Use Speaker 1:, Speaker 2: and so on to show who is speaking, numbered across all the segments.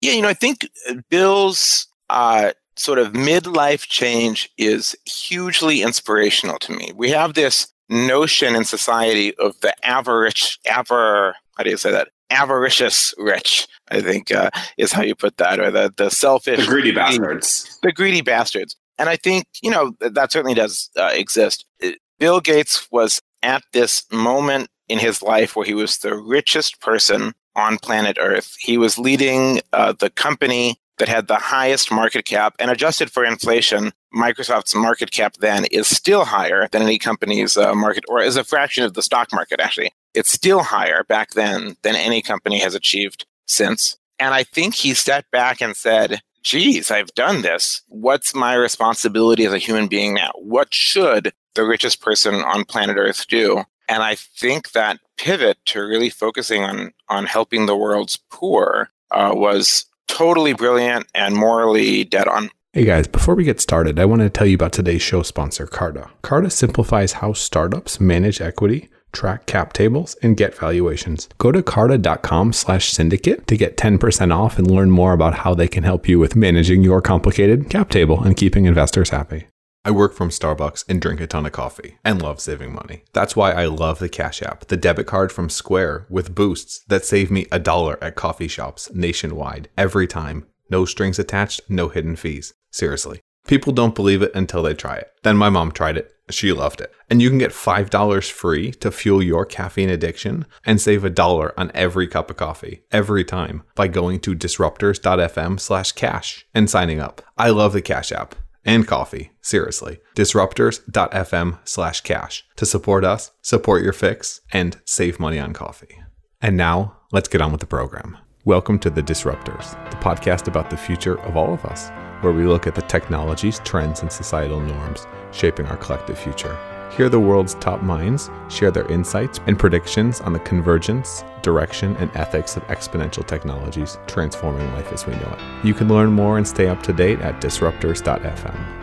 Speaker 1: Yeah, you know, I think Bill's uh, sort of midlife change is hugely inspirational to me. We have this notion in society of the avaricious, avar, how do you say that? Avaricious rich, I think uh, is how you put that, or the, the selfish,
Speaker 2: the greedy bastards,
Speaker 1: the greedy bastards. And I think you know that certainly does uh, exist. Bill Gates was at this moment in his life where he was the richest person on planet Earth. He was leading uh, the company that had the highest market cap and adjusted for inflation microsoft's market cap then is still higher than any company's uh, market or as a fraction of the stock market actually. It's still higher back then than any company has achieved since. And i think he stepped back and said geez i've done this. What's my responsibility as a human being now? What should the richest person on planet earth do? And i think that pivot to really focusing on on helping the world's poor uh, was totally brilliant and morally dead on.
Speaker 3: Hey guys, before we get started, I want to tell you about today's show sponsor, Carta. Carta simplifies how startups manage equity, track cap tables, and get valuations. Go to carta.com slash syndicate to get 10% off and learn more about how they can help you with managing your complicated cap table and keeping investors happy. I work from Starbucks and drink a ton of coffee and love saving money. That's why I love the Cash App, the debit card from Square with boosts that save me a dollar at coffee shops nationwide every time. No strings attached, no hidden fees. Seriously. People don't believe it until they try it. Then my mom tried it. She loved it. And you can get $5 free to fuel your caffeine addiction and save a dollar on every cup of coffee every time by going to disruptors.fm slash cash and signing up. I love the Cash App and coffee. Seriously. Disruptors.fm slash cash to support us, support your fix, and save money on coffee. And now, let's get on with the program. Welcome to The Disruptors, the podcast about the future of all of us, where we look at the technologies, trends, and societal norms shaping our collective future. Hear the world's top minds share their insights and predictions on the convergence, direction, and ethics of exponential technologies transforming life as we know it. You can learn more and stay up to date at disruptors.fm.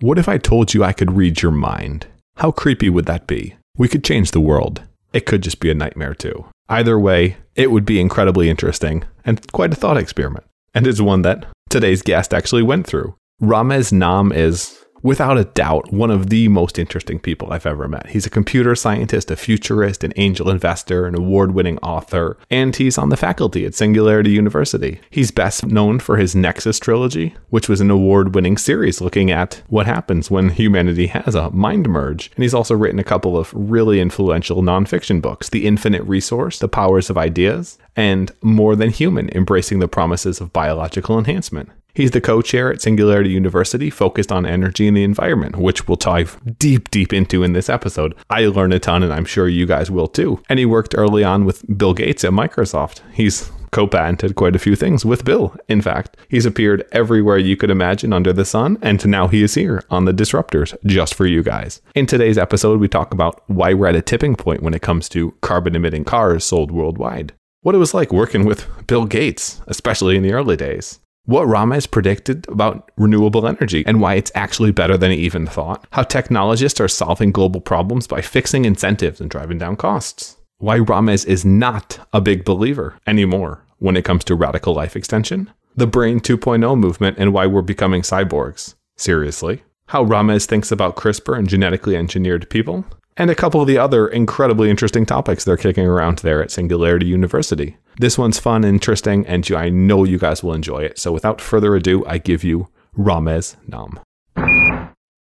Speaker 3: What if I told you I could read your mind? How creepy would that be? We could change the world. It could just be a nightmare, too. Either way, it would be incredibly interesting and quite a thought experiment. And it's one that today's guest actually went through. Ramez Naam is, without a doubt, one of the most interesting people I've ever met. He's a computer scientist, a futurist, an angel investor, an award winning author, and he's on the faculty at Singularity University. He's best known for his Nexus trilogy, which was an award winning series looking at what happens when humanity has a mind merge. And he's also written a couple of really influential nonfiction books The Infinite Resource, The Powers of Ideas, and More Than Human, Embracing the Promises of Biological Enhancement. He's the co chair at Singularity University, focused on energy and the environment, which we'll dive deep, deep into in this episode. I learned a ton, and I'm sure you guys will too. And he worked early on with Bill Gates at Microsoft. He's co patented quite a few things with Bill. In fact, he's appeared everywhere you could imagine under the sun, and now he is here on the Disruptors just for you guys. In today's episode, we talk about why we're at a tipping point when it comes to carbon emitting cars sold worldwide. What it was like working with Bill Gates, especially in the early days what Ramez predicted about renewable energy and why it's actually better than he even thought, how technologists are solving global problems by fixing incentives and driving down costs, why Ramez is not a big believer anymore when it comes to radical life extension, the Brain 2.0 movement and why we're becoming cyborgs. Seriously. How Ramez thinks about CRISPR and genetically engineered people, and a couple of the other incredibly interesting topics they're kicking around there at Singularity University. This one's fun, interesting, and I know you guys will enjoy it. So without further ado, I give you Ramez Naam.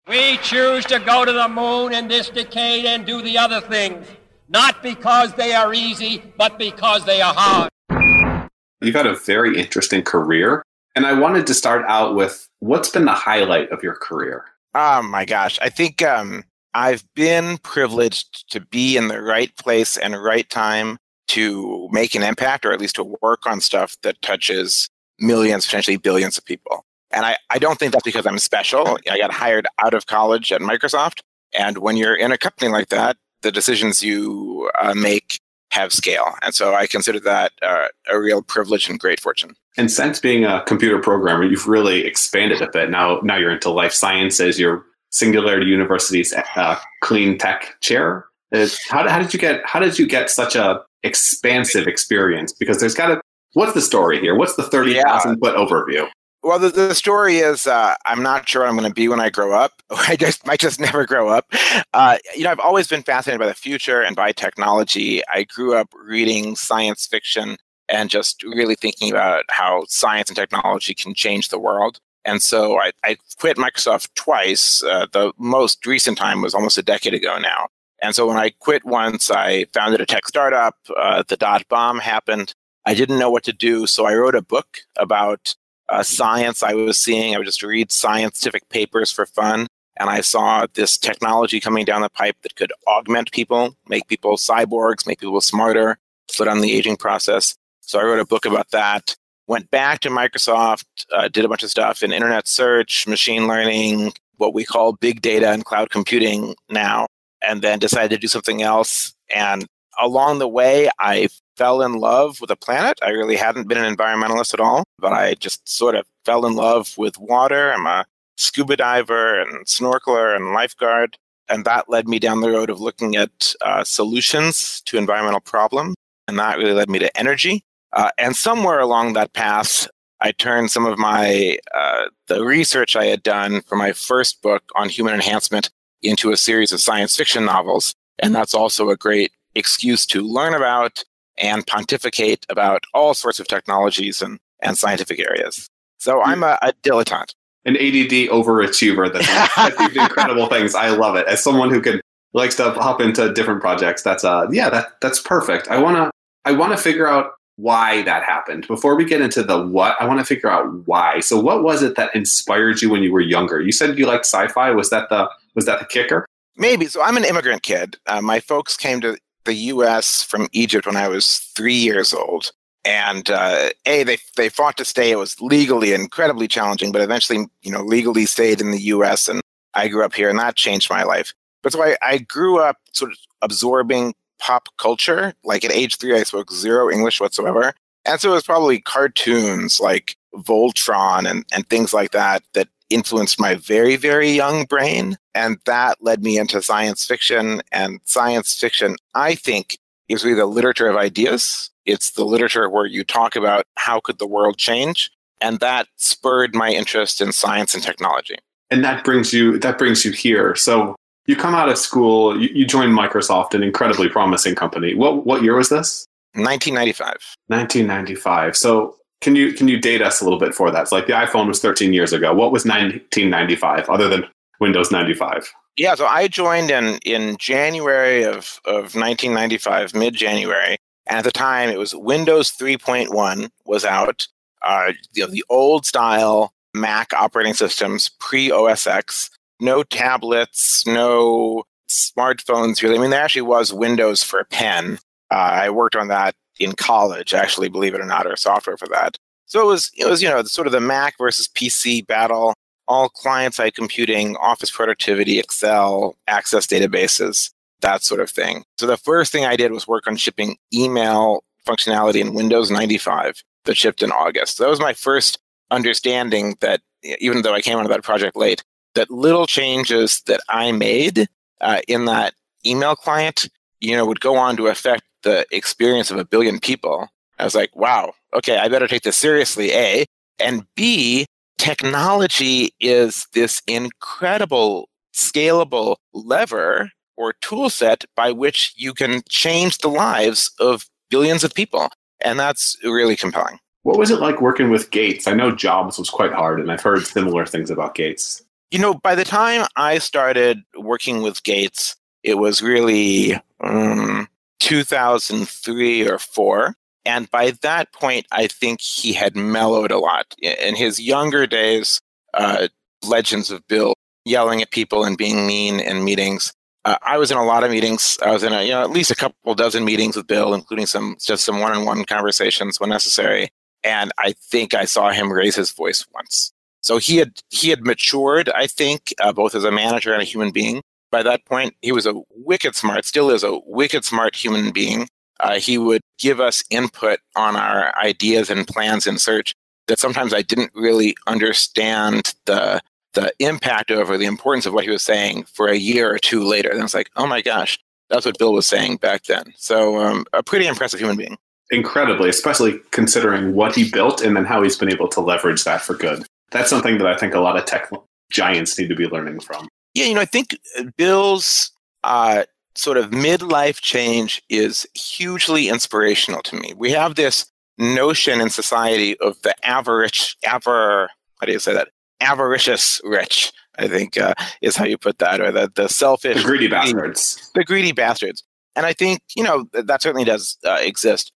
Speaker 4: We choose to go to the moon in this decade and do the other things, not because they are easy, but because they are hard.
Speaker 2: You've had a very interesting career, and I wanted to start out with what's been the highlight of your career?
Speaker 1: Oh my gosh. I think um, I've been privileged to be in the right place and right time to make an impact or at least to work on stuff that touches millions, potentially billions of people. And I, I don't think that's because I'm special. I got hired out of college at Microsoft. And when you're in a company like that, the decisions you uh, make have scale. And so I consider that uh, a real privilege and great fortune.
Speaker 2: And since being a computer programmer, you've really expanded a bit. Now, now you're into life sciences. You're Singularity University's uh, clean tech chair.
Speaker 3: It's, how, how did you get how did you get such a expansive experience? Because there's got to what's the story here? What's the thirty thousand yeah. foot overview?
Speaker 1: Well, the, the story is uh, I'm not sure what I'm going to be when I grow up. I just might just never grow up. Uh, you know, I've always been fascinated by the future and by technology. I grew up reading science fiction and just really thinking about how science and technology can change the world. And so I, I quit Microsoft twice. Uh, the most recent time was almost a decade ago now. And so when I quit once, I founded a tech startup. Uh, the dot bomb happened. I didn't know what to do, so I wrote a book about uh, science I was seeing. I would just read scientific papers for fun. And I saw this technology coming down the pipe that could augment people, make people cyborgs, make people smarter, slow down the aging process. So I wrote a book about that. Went back to Microsoft, uh, did a bunch of stuff in internet search, machine learning, what we call big data and cloud computing now, and then decided to do something else. And along the way, I fell in love with a planet. I really hadn't been an environmentalist at all, but I just sort of fell in love with water. I'm a scuba diver and snorkeler and lifeguard. And that led me down the road of looking at uh, solutions to environmental problems. And that really led me to energy. Uh, and somewhere along that path, I turned some of my uh, the research I had done for my first book on human enhancement into a series of science fiction novels. And that's also a great excuse to learn about and pontificate about all sorts of technologies and, and scientific areas. So I'm a, a dilettante.
Speaker 3: An ADD overachiever that's incredible things. I love it. As someone who can likes to hop into different projects, that's uh yeah, that that's perfect. I wanna I wanna figure out why that happened. Before we get into the what, I want to figure out why. So what was it that inspired you when you were younger? You said you liked sci-fi. Was that the was that the kicker?
Speaker 1: Maybe. So I'm an immigrant kid. Uh, my folks came to the U.S. from Egypt when I was three years old. And uh, a they they fought to stay. It was legally incredibly challenging, but eventually, you know, legally stayed in the U.S. And I grew up here, and that changed my life. But so I, I grew up sort of absorbing pop culture. Like at age three, I spoke zero English whatsoever. And so it was probably cartoons like Voltron and, and things like that that influenced my very, very young brain. And that led me into science fiction. And science fiction, I think, is really the literature of ideas. It's the literature where you talk about how could the world change. And that spurred my interest in science and technology.
Speaker 3: And that brings you that brings you here. So you come out of school, you, you join Microsoft, an incredibly promising company. What what year was this?
Speaker 1: 1995.
Speaker 3: 1995. So can you can you date us a little bit for that? It's like the iPhone was 13 years ago. What was 1995 other than Windows 95?
Speaker 1: Yeah, so I joined in in January of of 1995, mid January, and at the time it was Windows 3.1 was out. Uh, you know, the old style Mac operating systems pre OS X, no tablets, no smartphones really. I mean, there actually was Windows for a pen. Uh, I worked on that in college, actually, believe it or not, or software for that. So it was, it was, you know, sort of the Mac versus PC battle, all client side computing, office productivity, Excel, access databases, that sort of thing. So the first thing I did was work on shipping email functionality in Windows 95 that shipped in August. So that was my first understanding that, even though I came onto that project late, that little changes that I made uh, in that email client, you know, would go on to affect the experience of a billion people. I was like, wow, okay, I better take this seriously, A. And B, technology is this incredible scalable lever or tool set by which you can change the lives of billions of people. And that's really compelling.
Speaker 3: What was it like working with Gates? I know Jobs was quite hard, and I've heard similar things about Gates.
Speaker 1: You know, by the time I started working with Gates, it was really um, 2003 or four. And by that point, I think he had mellowed a lot. In his younger days, uh, Legends of Bill, yelling at people and being mean in meetings. Uh, I was in a lot of meetings. I was in a, you know, at least a couple dozen meetings with Bill, including some just some one-on-one conversations when necessary. And I think I saw him raise his voice once. So he had he had matured, I think, uh, both as a manager and a human being by that point, he was a wicked smart, still is a wicked smart human being. Uh, he would give us input on our ideas and plans in search that sometimes I didn't really understand the the impact of or the importance of what he was saying for a year or two later. Then it's like, oh my gosh, That's what Bill was saying back then. So um, a pretty impressive human being.
Speaker 3: Incredibly, especially considering what he built and then how he's been able to leverage that for good. That's something that I think a lot of tech giants need to be learning from.
Speaker 1: Yeah, you know, I think Bill's uh, sort of midlife change is hugely inspirational to me. We have this notion in society of the average, aver, how do you say that? Avaricious rich, I think uh, is how you put that, or the, the selfish,
Speaker 3: the greedy bastards.
Speaker 1: The greedy bastards. And I think, you know, that certainly does uh, exist.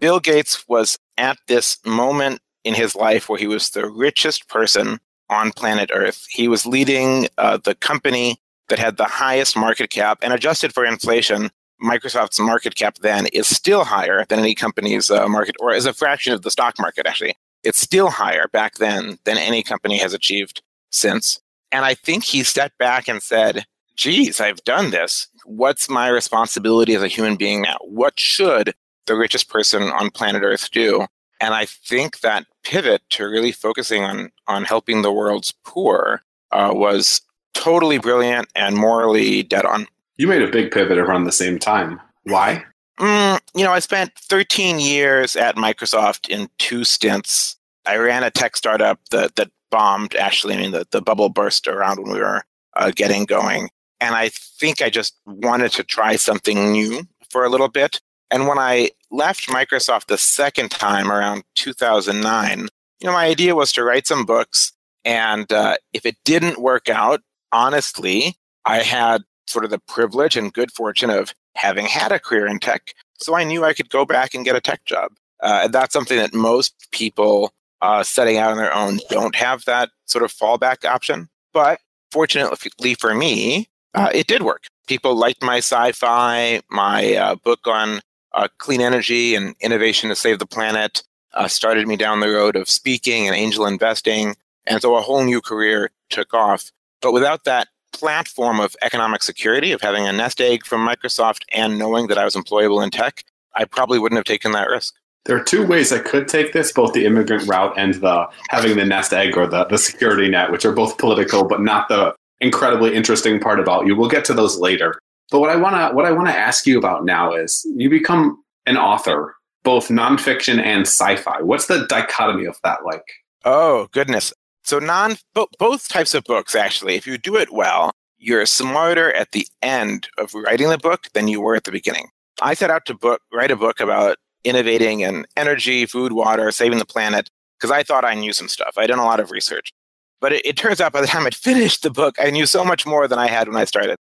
Speaker 1: Bill Gates was at this moment in his life where he was the richest person on planet Earth. He was leading uh, the company that had the highest market cap and adjusted for inflation. Microsoft's market cap then is still higher than any company's uh, market, or as a fraction of the stock market, actually. It's still higher back then than any company has achieved since. And I think he stepped back and said, geez, I've done this. What's my responsibility as a human being now? What should the richest person on planet Earth do? And I think that pivot to really focusing on, on helping the world's poor uh, was totally brilliant and morally dead on.
Speaker 3: You made a big pivot around the same time. Why?
Speaker 1: Mm, you know, I spent 13 years at Microsoft in two stints. I ran a tech startup that, that bombed, actually. I mean, the, the bubble burst around when we were uh, getting going. And I think I just wanted to try something new for a little bit. And when I left Microsoft the second time around 2009, you know, my idea was to write some books. And uh, if it didn't work out, honestly, I had sort of the privilege and good fortune of having had a career in tech. So I knew I could go back and get a tech job. Uh, and that's something that most people uh, setting out on their own don't have that sort of fallback option. But fortunately for me, uh, it did work. People liked my sci fi, my uh, book on uh, clean energy and innovation to save the planet, uh, started me down the road of speaking and angel investing. And so a whole new career took off. But without that platform of economic security, of having a nest egg from Microsoft and knowing that I was employable in tech, I probably wouldn't have taken that risk.
Speaker 3: There are two ways I could take this, both the immigrant route and the having the nest egg or the, the security net, which are both political, but not the incredibly interesting part about you. We'll get to those later. But what I wanna what I wanna ask you about now is you become an author, both nonfiction and sci-fi. What's the dichotomy of that like?
Speaker 1: Oh goodness. So non both types of books actually, if you do it well, you're smarter at the end of writing the book than you were at the beginning. I set out to book write a book about innovating in energy, food, water, saving the planet because I thought I knew some stuff. I'd done a lot of research. But it, it turns out by the time I'd finished the book, I knew so much more than I had when I started.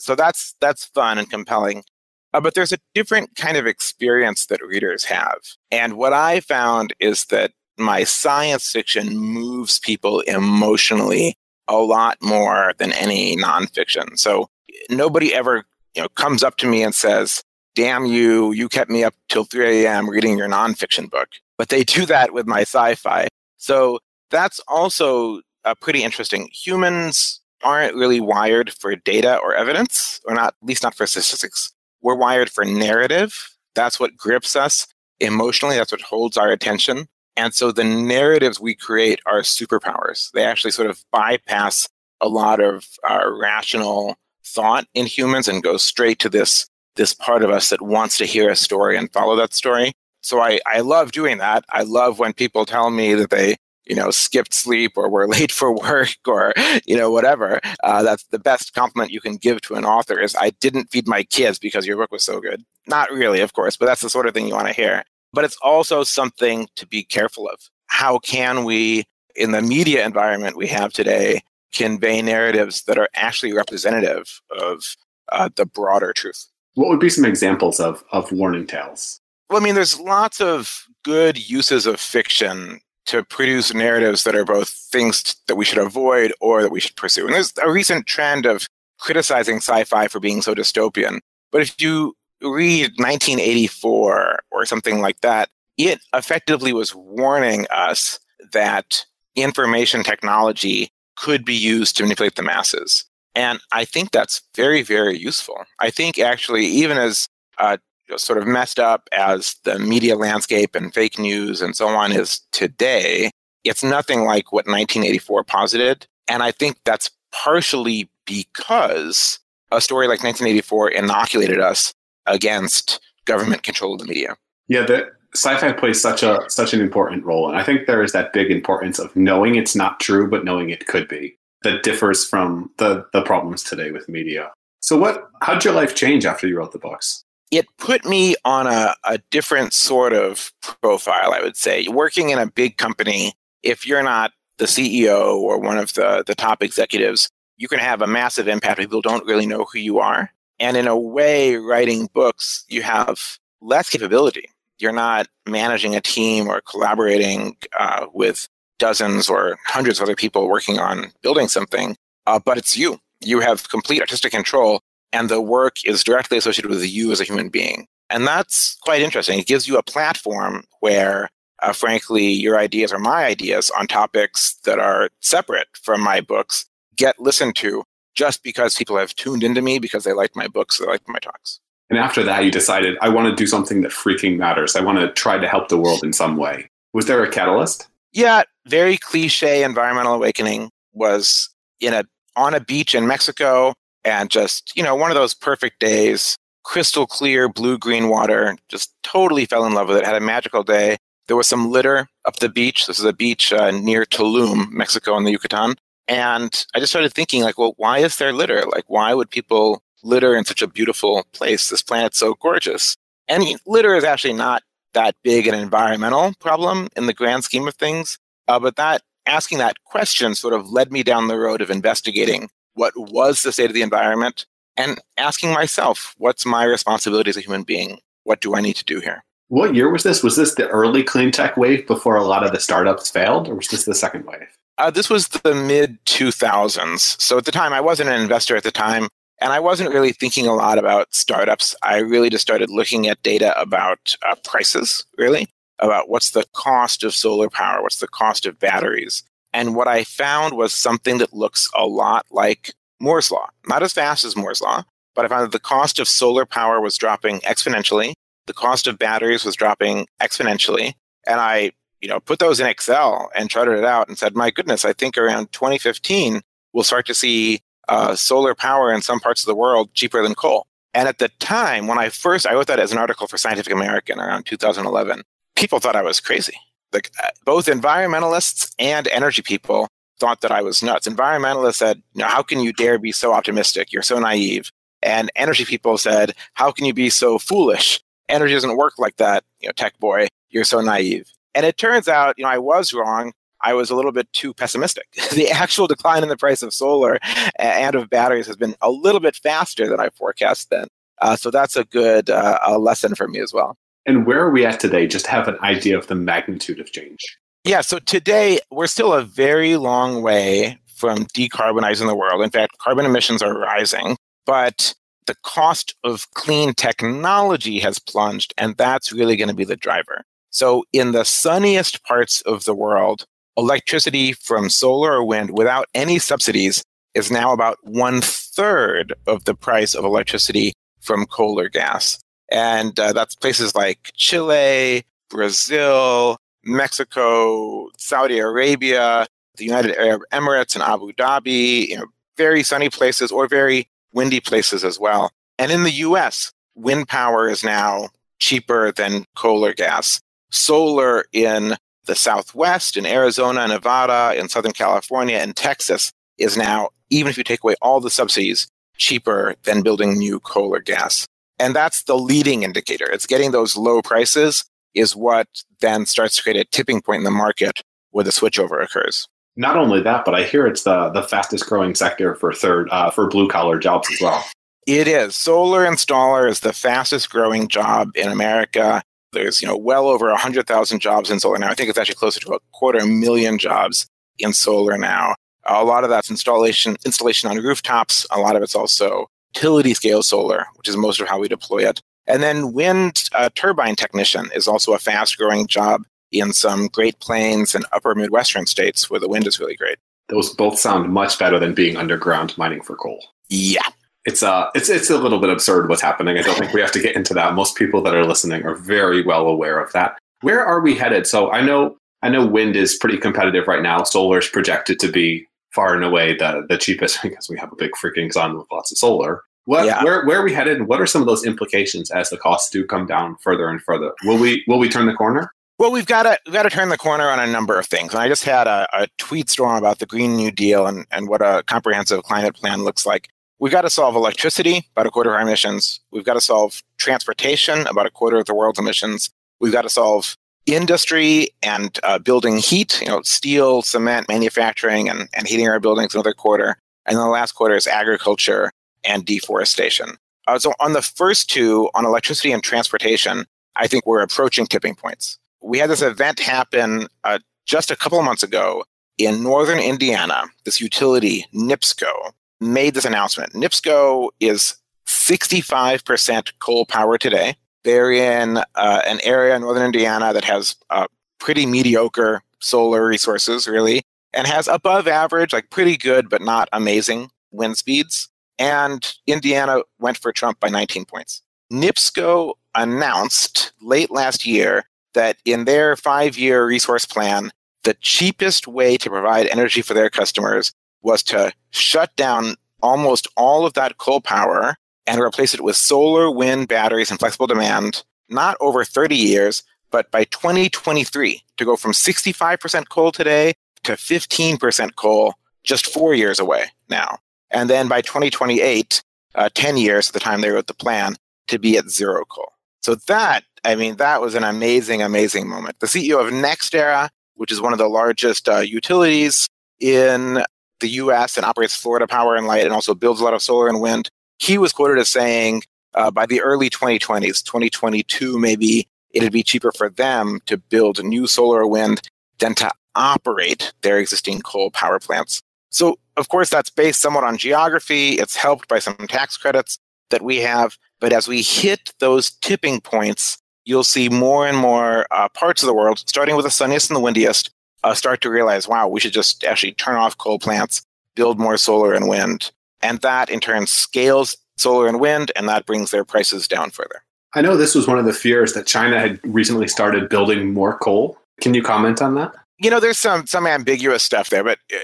Speaker 1: So that's that's fun and compelling. Uh, but there's a different kind of experience that readers have. And what I found is that my science fiction moves people emotionally a lot more than any nonfiction. So nobody ever you know comes up to me and says, "Damn you! You kept me up till 3 a.m. reading your nonfiction book." But they do that with my sci-fi. So that's also uh, pretty interesting. Humans aren't really wired for data or evidence, or not at least not for statistics. We're wired for narrative. That's what grips us emotionally. That's what holds our attention. And so the narratives we create are superpowers. They actually sort of bypass a lot of rational thought in humans and go straight to this this part of us that wants to hear a story and follow that story. So I, I love doing that. I love when people tell me that they, you know, skipped sleep or were late for work or, you know, whatever. Uh, that's the best compliment you can give to an author is I didn't feed my kids because your book was so good. Not really, of course, but that's the sort of thing you want to hear but it's also something to be careful of. How can we, in the media environment we have today, convey narratives that are actually representative of uh, the broader truth?
Speaker 3: What would be some examples of, of warning tales?
Speaker 1: Well, I mean, there's lots of good uses of fiction to produce narratives that are both things that we should avoid or that we should pursue. And there's a recent trend of criticizing sci fi for being so dystopian. But if you read 1984 or something like that, it effectively was warning us that information technology could be used to manipulate the masses. And I think that's very, very useful. I think actually, even as uh, sort of messed up as the media landscape and fake news and so on is today, it's nothing like what 1984 posited. And I think that's partially because a story like 1984 inoculated us against government control of the media.
Speaker 3: Yeah, the sci-fi plays such a such an important role, and I think there is that big importance of knowing it's not true, but knowing it could be. That differs from the the problems today with media. So, what? how'd your life change after you wrote the books?
Speaker 1: It put me on a, a different sort of profile, I would say. Working in a big company, if you're not the CEO or one of the, the top executives, you can have a massive impact. People don't really know who you are. And in a way, writing books, you have less capability. You're not managing a team or collaborating uh, with dozens or hundreds of other people working on building something, uh, but it's you. You have complete artistic control, and the work is directly associated with you as a human being. And that's quite interesting. It gives you a platform where, uh, frankly, your ideas or my ideas on topics that are separate from my books get listened to just because people have tuned into me because they liked my books, they liked my talks.
Speaker 3: And after that, you decided, I want to do something that freaking matters. I want to try to help the world in some way. Was there a catalyst?
Speaker 1: Yeah, very cliche environmental awakening was in a on a beach in Mexico and just, you know, one of those perfect days, crystal clear blue green water, just totally fell in love with it, had a magical day. There was some litter up the beach. This is a beach uh, near Tulum, Mexico, in the Yucatan. And I just started thinking, like, well, why is there litter? Like, why would people litter in such a beautiful place? This planet's so gorgeous. And litter is actually not that big an environmental problem in the grand scheme of things. Uh, but that asking that question sort of led me down the road of investigating what was the state of the environment and asking myself, what's my responsibility as a human being? What do I need to do here?
Speaker 3: What year was this? Was this the early clean tech wave before a lot of the startups failed, or was this the second wave?
Speaker 1: Uh, this was the mid 2000s. So at the time, I wasn't an investor at the time, and I wasn't really thinking a lot about startups. I really just started looking at data about uh, prices, really, about what's the cost of solar power, what's the cost of batteries. And what I found was something that looks a lot like Moore's Law. Not as fast as Moore's Law, but I found that the cost of solar power was dropping exponentially. The cost of batteries was dropping exponentially. And I you know, put those in Excel and charted it out and said, my goodness, I think around 2015, we'll start to see uh, solar power in some parts of the world cheaper than coal. And at the time, when I first, I wrote that as an article for Scientific American around 2011, people thought I was crazy. Like uh, both environmentalists and energy people thought that I was nuts. Environmentalists said, you know, how can you dare be so optimistic? You're so naive. And energy people said, how can you be so foolish? Energy doesn't work like that, you know, tech boy. You're so naive. And it turns out, you know, I was wrong. I was a little bit too pessimistic. the actual decline in the price of solar and of batteries has been a little bit faster than I forecast then. Uh, so that's a good uh, a lesson for me as well.
Speaker 3: And where are we at today? Just have an idea of the magnitude of change.
Speaker 1: Yeah, so today we're still a very long way from decarbonizing the world. In fact, carbon emissions are rising, but the cost of clean technology has plunged, and that's really going to be the driver. So, in the sunniest parts of the world, electricity from solar or wind without any subsidies is now about one third of the price of electricity from coal or gas. And uh, that's places like Chile, Brazil, Mexico, Saudi Arabia, the United Arab Emirates, and Abu Dhabi, you know, very sunny places or very windy places as well. And in the US, wind power is now cheaper than coal or gas solar in the Southwest, in Arizona, Nevada, in Southern California, and Texas is now, even if you take away all the subsidies, cheaper than building new coal or gas. And that's the leading indicator. It's getting those low prices is what then starts to create a tipping point in the market where the switchover occurs.
Speaker 3: Not only that, but I hear it's the, the fastest growing sector for third uh, for blue collar jobs as well.
Speaker 1: It is. Solar installer is the fastest growing job in America. There's, you know, well over 100,000 jobs in solar now. I think it's actually closer to a quarter million jobs in solar now. A lot of that's installation installation on rooftops. A lot of it's also utility scale solar, which is most of how we deploy it. And then wind uh, turbine technician is also a fast growing job in some Great Plains and upper Midwestern states where the wind is really great.
Speaker 3: Those both sound much better than being underground mining for coal.
Speaker 1: Yeah,
Speaker 3: it's uh it's it's a little bit absurd what's happening. I don't think we have to get into that. Most people that are listening are very well aware of that. Where are we headed? So I know I know wind is pretty competitive right now. Solar is projected to be far and away the the cheapest because we have a big freaking sun with lots of solar. What,
Speaker 1: Yeah.
Speaker 3: where, where are we headed? and What are some of those implications as the costs do come down further and further? Will we will we turn the corner?
Speaker 1: Well, we've got to we've got to turn the corner on a number of things. And I just had a, a tweet storm about the Green New Deal and, and what a comprehensive climate plan looks like. We've got to solve electricity, about a quarter of our emissions. We've got to solve transportation, about a quarter of the world's emissions. We've got to solve industry and uh, building heat, you know, steel, cement, manufacturing, and, and heating our buildings another quarter. And then the last quarter is agriculture and deforestation. Uh, so on the first two, on electricity and transportation, I think we're approaching tipping points. We had this event happen uh, just a couple of months ago in northern Indiana. This utility, NIPSCO, made this announcement. NIPSCO is 65% coal power today. They're in uh, an area in northern Indiana that has uh, pretty mediocre solar resources, really, and has above average, like pretty good, but not amazing wind speeds. And Indiana went for Trump by 19 points. NIPSCO announced late last year that in their five year resource plan, the cheapest way to provide energy for their customers was to shut down almost all of that coal power and replace it with solar, wind, batteries, and flexible demand, not over 30 years, but by 2023 to go from 65% coal today to 15% coal just four years away now. And then by 2028, uh, 10 years at the time they wrote the plan, to be at zero coal. So that, I mean, that was an amazing, amazing moment. The CEO of NextEra, which is one of the largest uh, utilities in the US and operates Florida Power and Light and also builds a lot of solar and wind, he was quoted as saying uh, by the early 2020s, 2022 maybe, it'd be cheaper for them to build new solar wind than to operate their existing coal power plants. So, of course, that's based somewhat on geography. It's helped by some tax credits that we have. But as we hit those tipping points, you'll see more and more uh, parts of the world, starting with the sunniest and the windiest, uh, start to realize, wow, we should just actually turn off coal plants, build more solar and wind. And that in turn scales solar and wind, and that brings their prices down further.
Speaker 3: I know this was one of the fears that China had recently started building more coal. Can you comment on that?
Speaker 1: You know, there's some some ambiguous stuff there, but uh,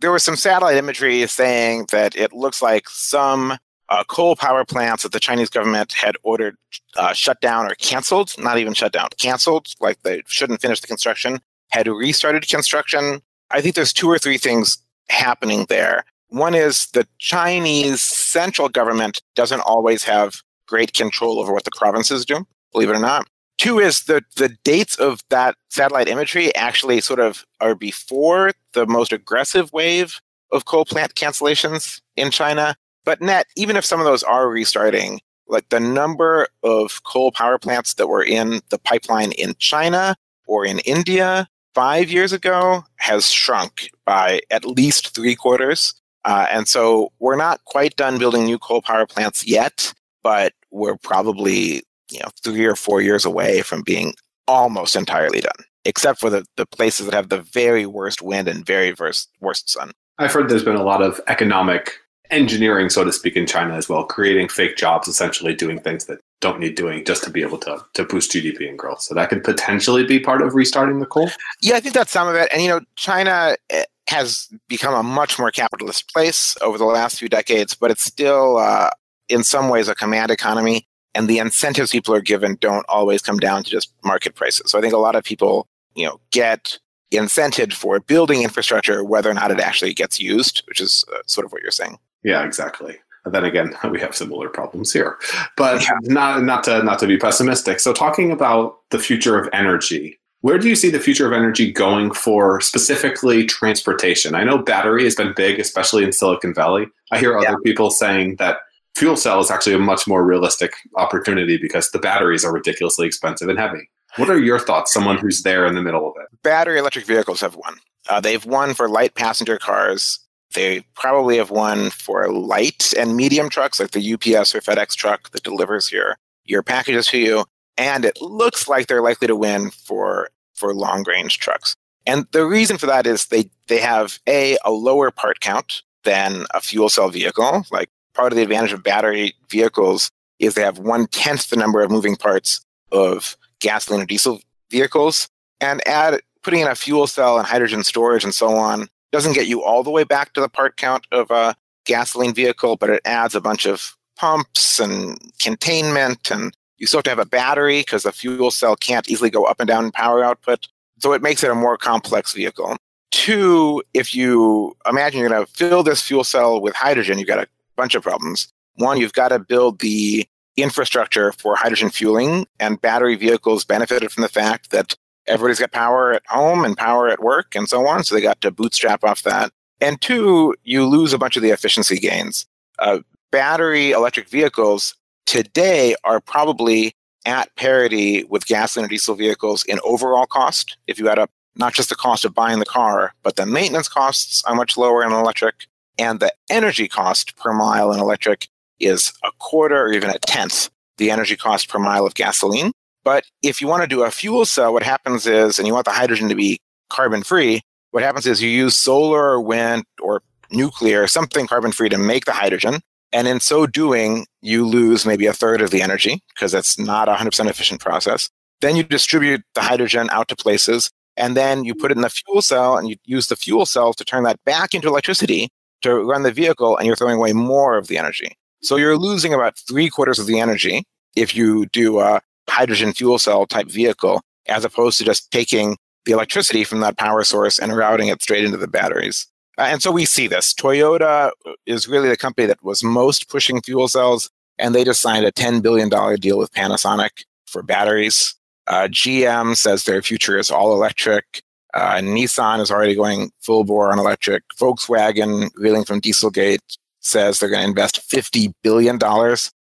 Speaker 1: there was some satellite imagery saying that it looks like some uh, coal power plants that the Chinese government had ordered uh, shut down or canceled, not even shut down, canceled, like they shouldn't finish the construction, had restarted construction. I think there's two or three things happening there. One is the Chinese central government doesn't always have great control over what the provinces do, believe it or not. Two is the the dates of that satellite imagery actually sort of are before the most aggressive wave of coal plant cancellations in China. But net, even if some of those are restarting, like the number of coal power plants that were in the pipeline in China or in India five years ago has shrunk by at least three quarters. Uh, and so we're not quite done building new coal power plants yet, but we're probably you know three or four years away from being almost entirely done, except for the, the places that have the very worst wind and very worst, worst sun.
Speaker 3: I've heard there's been a lot of economic engineering, so to speak, in China as well, creating fake jobs, essentially doing things that don't need doing just to be able to, to boost GDP and growth. So that could potentially be part of restarting the coal.
Speaker 1: Yeah, I think that's some of it. And, you know, China eh, has become a much more capitalist place over the last few decades, but it's still, uh, in some ways, a command economy. And the incentives people are given don't always come down to just market prices. So I think a lot of people, you know, get incented for building infrastructure, whether or not it actually gets used, which is uh, sort of what you're saying.
Speaker 3: Yeah, exactly. And then again, we have similar problems here, but
Speaker 1: Yeah.
Speaker 3: not not to not to be pessimistic. So, talking about the future of energy, where do you see the future of energy going for specifically transportation? I know battery has been big, especially in Silicon Valley. I hear other
Speaker 1: Yeah.
Speaker 3: people saying that fuel cell is actually a much more realistic opportunity because the batteries are ridiculously expensive and heavy. What are your thoughts, someone who's there in the middle of it?
Speaker 1: battery electric vehicles have won. Uh, they've won for light passenger cars. They probably have won for light and medium trucks, like the UPS or FedEx truck that delivers your your packages to you. And it looks like they're likely to win for for long range trucks. And the reason for that is they they have a a lower part count than a fuel cell vehicle. Like part of the advantage of battery vehicles is they have one tenth the number of moving parts of gasoline or diesel vehicles. And add putting in a fuel cell and hydrogen storage and so on doesn't get you all the way back to the part count of a gasoline vehicle, but it adds a bunch of pumps and containment, and you still have to have a battery because the fuel cell can't easily go up and down in power output. So it makes it a more complex vehicle. Two, if you imagine you're going to fill this fuel cell with hydrogen, you've got a bunch of problems. One, you've got to build the infrastructure for hydrogen fueling, and battery vehicles benefited from the fact that everybody's got power at home and power at work and so on. So they got to bootstrap off that. And two, you lose a bunch of the efficiency gains. Uh, battery electric vehicles today are probably at parity with gasoline or diesel vehicles in overall cost. If you add up not just the cost of buying the car, but the maintenance costs are much lower in electric, and the energy cost per mile in electric is a quarter or even a tenth the energy cost per mile of gasoline. But if you want to do a fuel cell, what happens is, and you want the hydrogen to be carbon free, what happens is you use solar or wind or nuclear, something carbon free to make the hydrogen. And in so doing, you lose maybe a third of the energy because it's not a 100% efficient process. Then you distribute the hydrogen out to places, and then you put it in the fuel cell and you use the fuel cell to turn that back into electricity to run the vehicle, and you're throwing away more of the energy. So you're losing about three quarters of the energy if you do a hydrogen fuel cell type vehicle, as opposed to just taking the electricity from that power source and routing it straight into the batteries. Uh, and so we see this. Toyota is really the company that was most pushing fuel cells, and they just signed a $10 billion deal with Panasonic for batteries. Uh, GM says their future is all electric. Uh, Nissan is already going full bore on electric. Volkswagen, reeling from Dieselgate, says they're going to invest $50 billion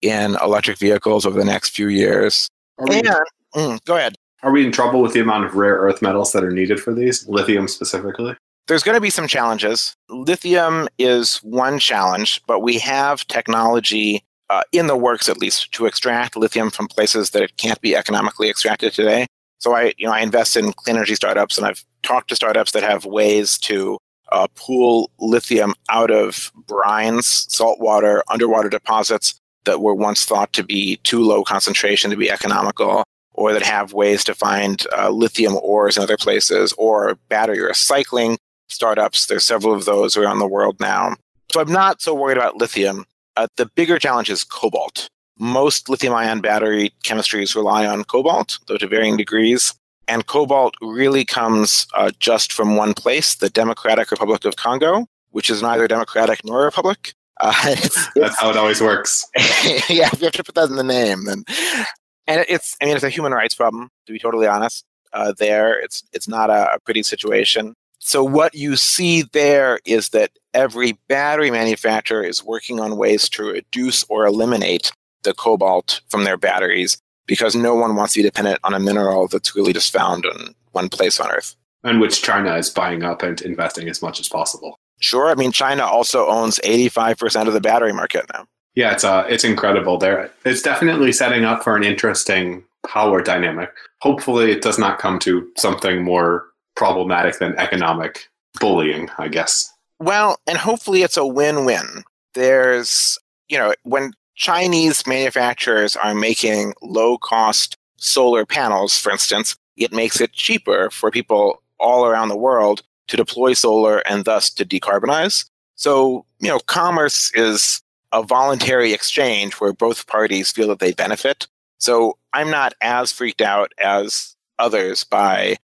Speaker 1: in electric vehicles over the next few years.
Speaker 3: We,
Speaker 1: and, mm, go ahead.
Speaker 3: Are we in trouble with the amount of rare earth metals that are needed for these, lithium specifically?
Speaker 1: There's going to be some challenges. Lithium is one challenge, but we have technology uh, in the works, at least, to extract lithium from places that it can't be economically extracted today. So I, you know, I invest in clean energy startups, and I've talked to startups that have ways to uh, pull lithium out of brines, saltwater, underwater deposits that were once thought to be too low concentration to be economical, or that have ways to find uh, lithium ores in other places, or battery recycling startups. There's several of those around the world now. So I'm not so worried about lithium. Uh, the bigger challenge is cobalt. Most lithium ion battery chemistries rely on cobalt, though to varying degrees. And cobalt really comes uh, just from one place, the Democratic Republic of Congo, which is neither democratic nor a republic. Uh,
Speaker 3: it's, it's, That's how it always works.
Speaker 1: yeah, if you have to put that in the name. Then, and it's, I mean, it's a human rights problem, to be totally honest. Uh, there, it's it's not a, a pretty situation. So what you see there is that every battery manufacturer is working on ways to reduce or eliminate the cobalt from their batteries because no one wants to be dependent on a mineral that's really just found in one place on Earth.
Speaker 3: And which China is buying up and investing as much as possible.
Speaker 1: Sure. I mean, China also owns 85% of the battery market now.
Speaker 3: Yeah, it's uh, it's incredible. There, it's definitely setting up for an interesting power dynamic. Hopefully, it does not come to something more problematic than economic bullying. I guess.
Speaker 1: Well, and hopefully, it's a win-win. There's, you know, when Chinese manufacturers are making low cost solar panels, for instance, it makes it cheaper for people all around the world to deploy solar and thus to decarbonize. So, you know, commerce is a voluntary exchange where both parties feel that they benefit. So I'm not as freaked out as others by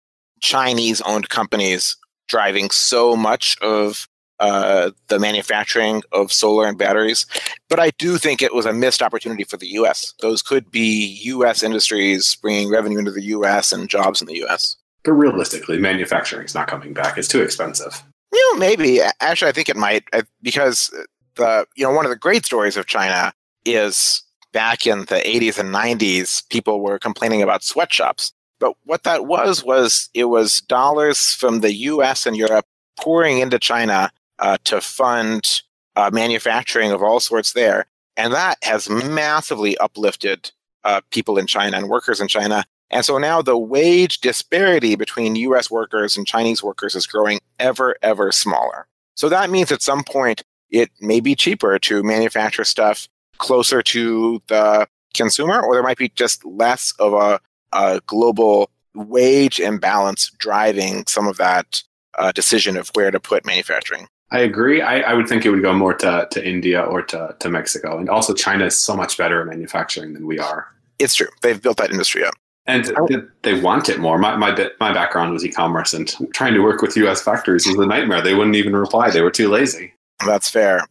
Speaker 1: Chinese owned companies driving so much of uh, the manufacturing of solar and batteries. But I do think it was a missed opportunity for the U.S. Those could be U.S. industries bringing revenue into the U.S. and jobs in the U.S.
Speaker 3: But realistically, manufacturing is not coming back. It's too expensive.
Speaker 1: You know, maybe. Actually, I think it might because the you know one of the great stories of China is back in the 80s and 90s, people were complaining about sweatshops. But what that was was it was dollars from the U.S. and Europe pouring into China uh, to fund uh, manufacturing of all sorts there. And that has massively uplifted uh, people in China and workers in China. And so now the wage disparity between US workers and Chinese workers is growing ever, ever smaller. So that means at some point it may be cheaper to manufacture stuff closer to the consumer, or there might be just less of a, a global wage imbalance driving some of that uh, decision of where to put manufacturing.
Speaker 5: I agree. I, I would think it would go more to, to India or to, to Mexico. And also, China is so much better at manufacturing than we are.
Speaker 1: It's true. They've built that industry up.
Speaker 5: And they want it more. My, my, my background was e commerce, and trying to work with US factories was a nightmare. They wouldn't even reply, they were too lazy.
Speaker 1: That's fair.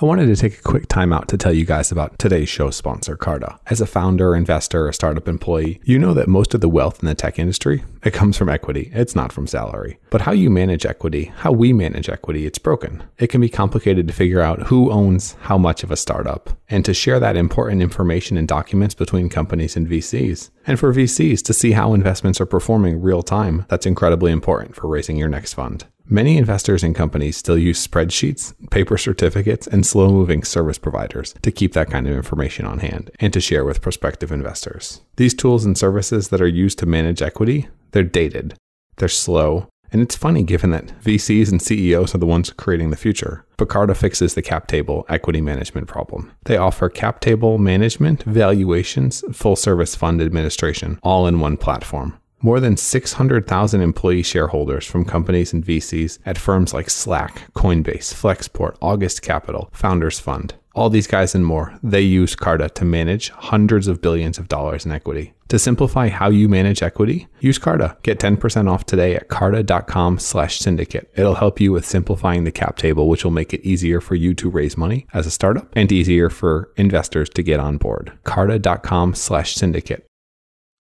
Speaker 3: I wanted to take a quick time out to tell you guys about today's show sponsor, Carta. As a founder, investor, or startup employee, you know that most of the wealth in the tech industry, it comes from equity. It's not from salary. But how you manage equity, how we manage equity, it's broken. It can be complicated to figure out who owns how much of a startup and to share that important information and documents between companies and VCs. And for VCs to see how investments are performing real time, that's incredibly important for raising your next fund. Many investors and companies still use spreadsheets, paper certificates, and slow moving service providers to keep that kind of information on hand and to share with prospective investors. These tools and services that are used to manage equity, they're dated, they're slow, and it's funny given that VCs and CEOs are the ones creating the future. Picarda fixes the cap table equity management problem. They offer cap table management, valuations, full service fund administration, all in one platform. More than 600,000 employee shareholders from companies and VCs at firms like Slack, Coinbase, Flexport, August Capital, Founders Fund. All these guys and more, they use Carta to manage hundreds of billions of dollars in equity. To simplify how you manage equity, use Carta. Get 10% off today at carta.com slash syndicate. It'll help you with simplifying the cap table, which will make it easier for you to raise money as a startup and easier for investors to get on board. carta.com slash syndicate.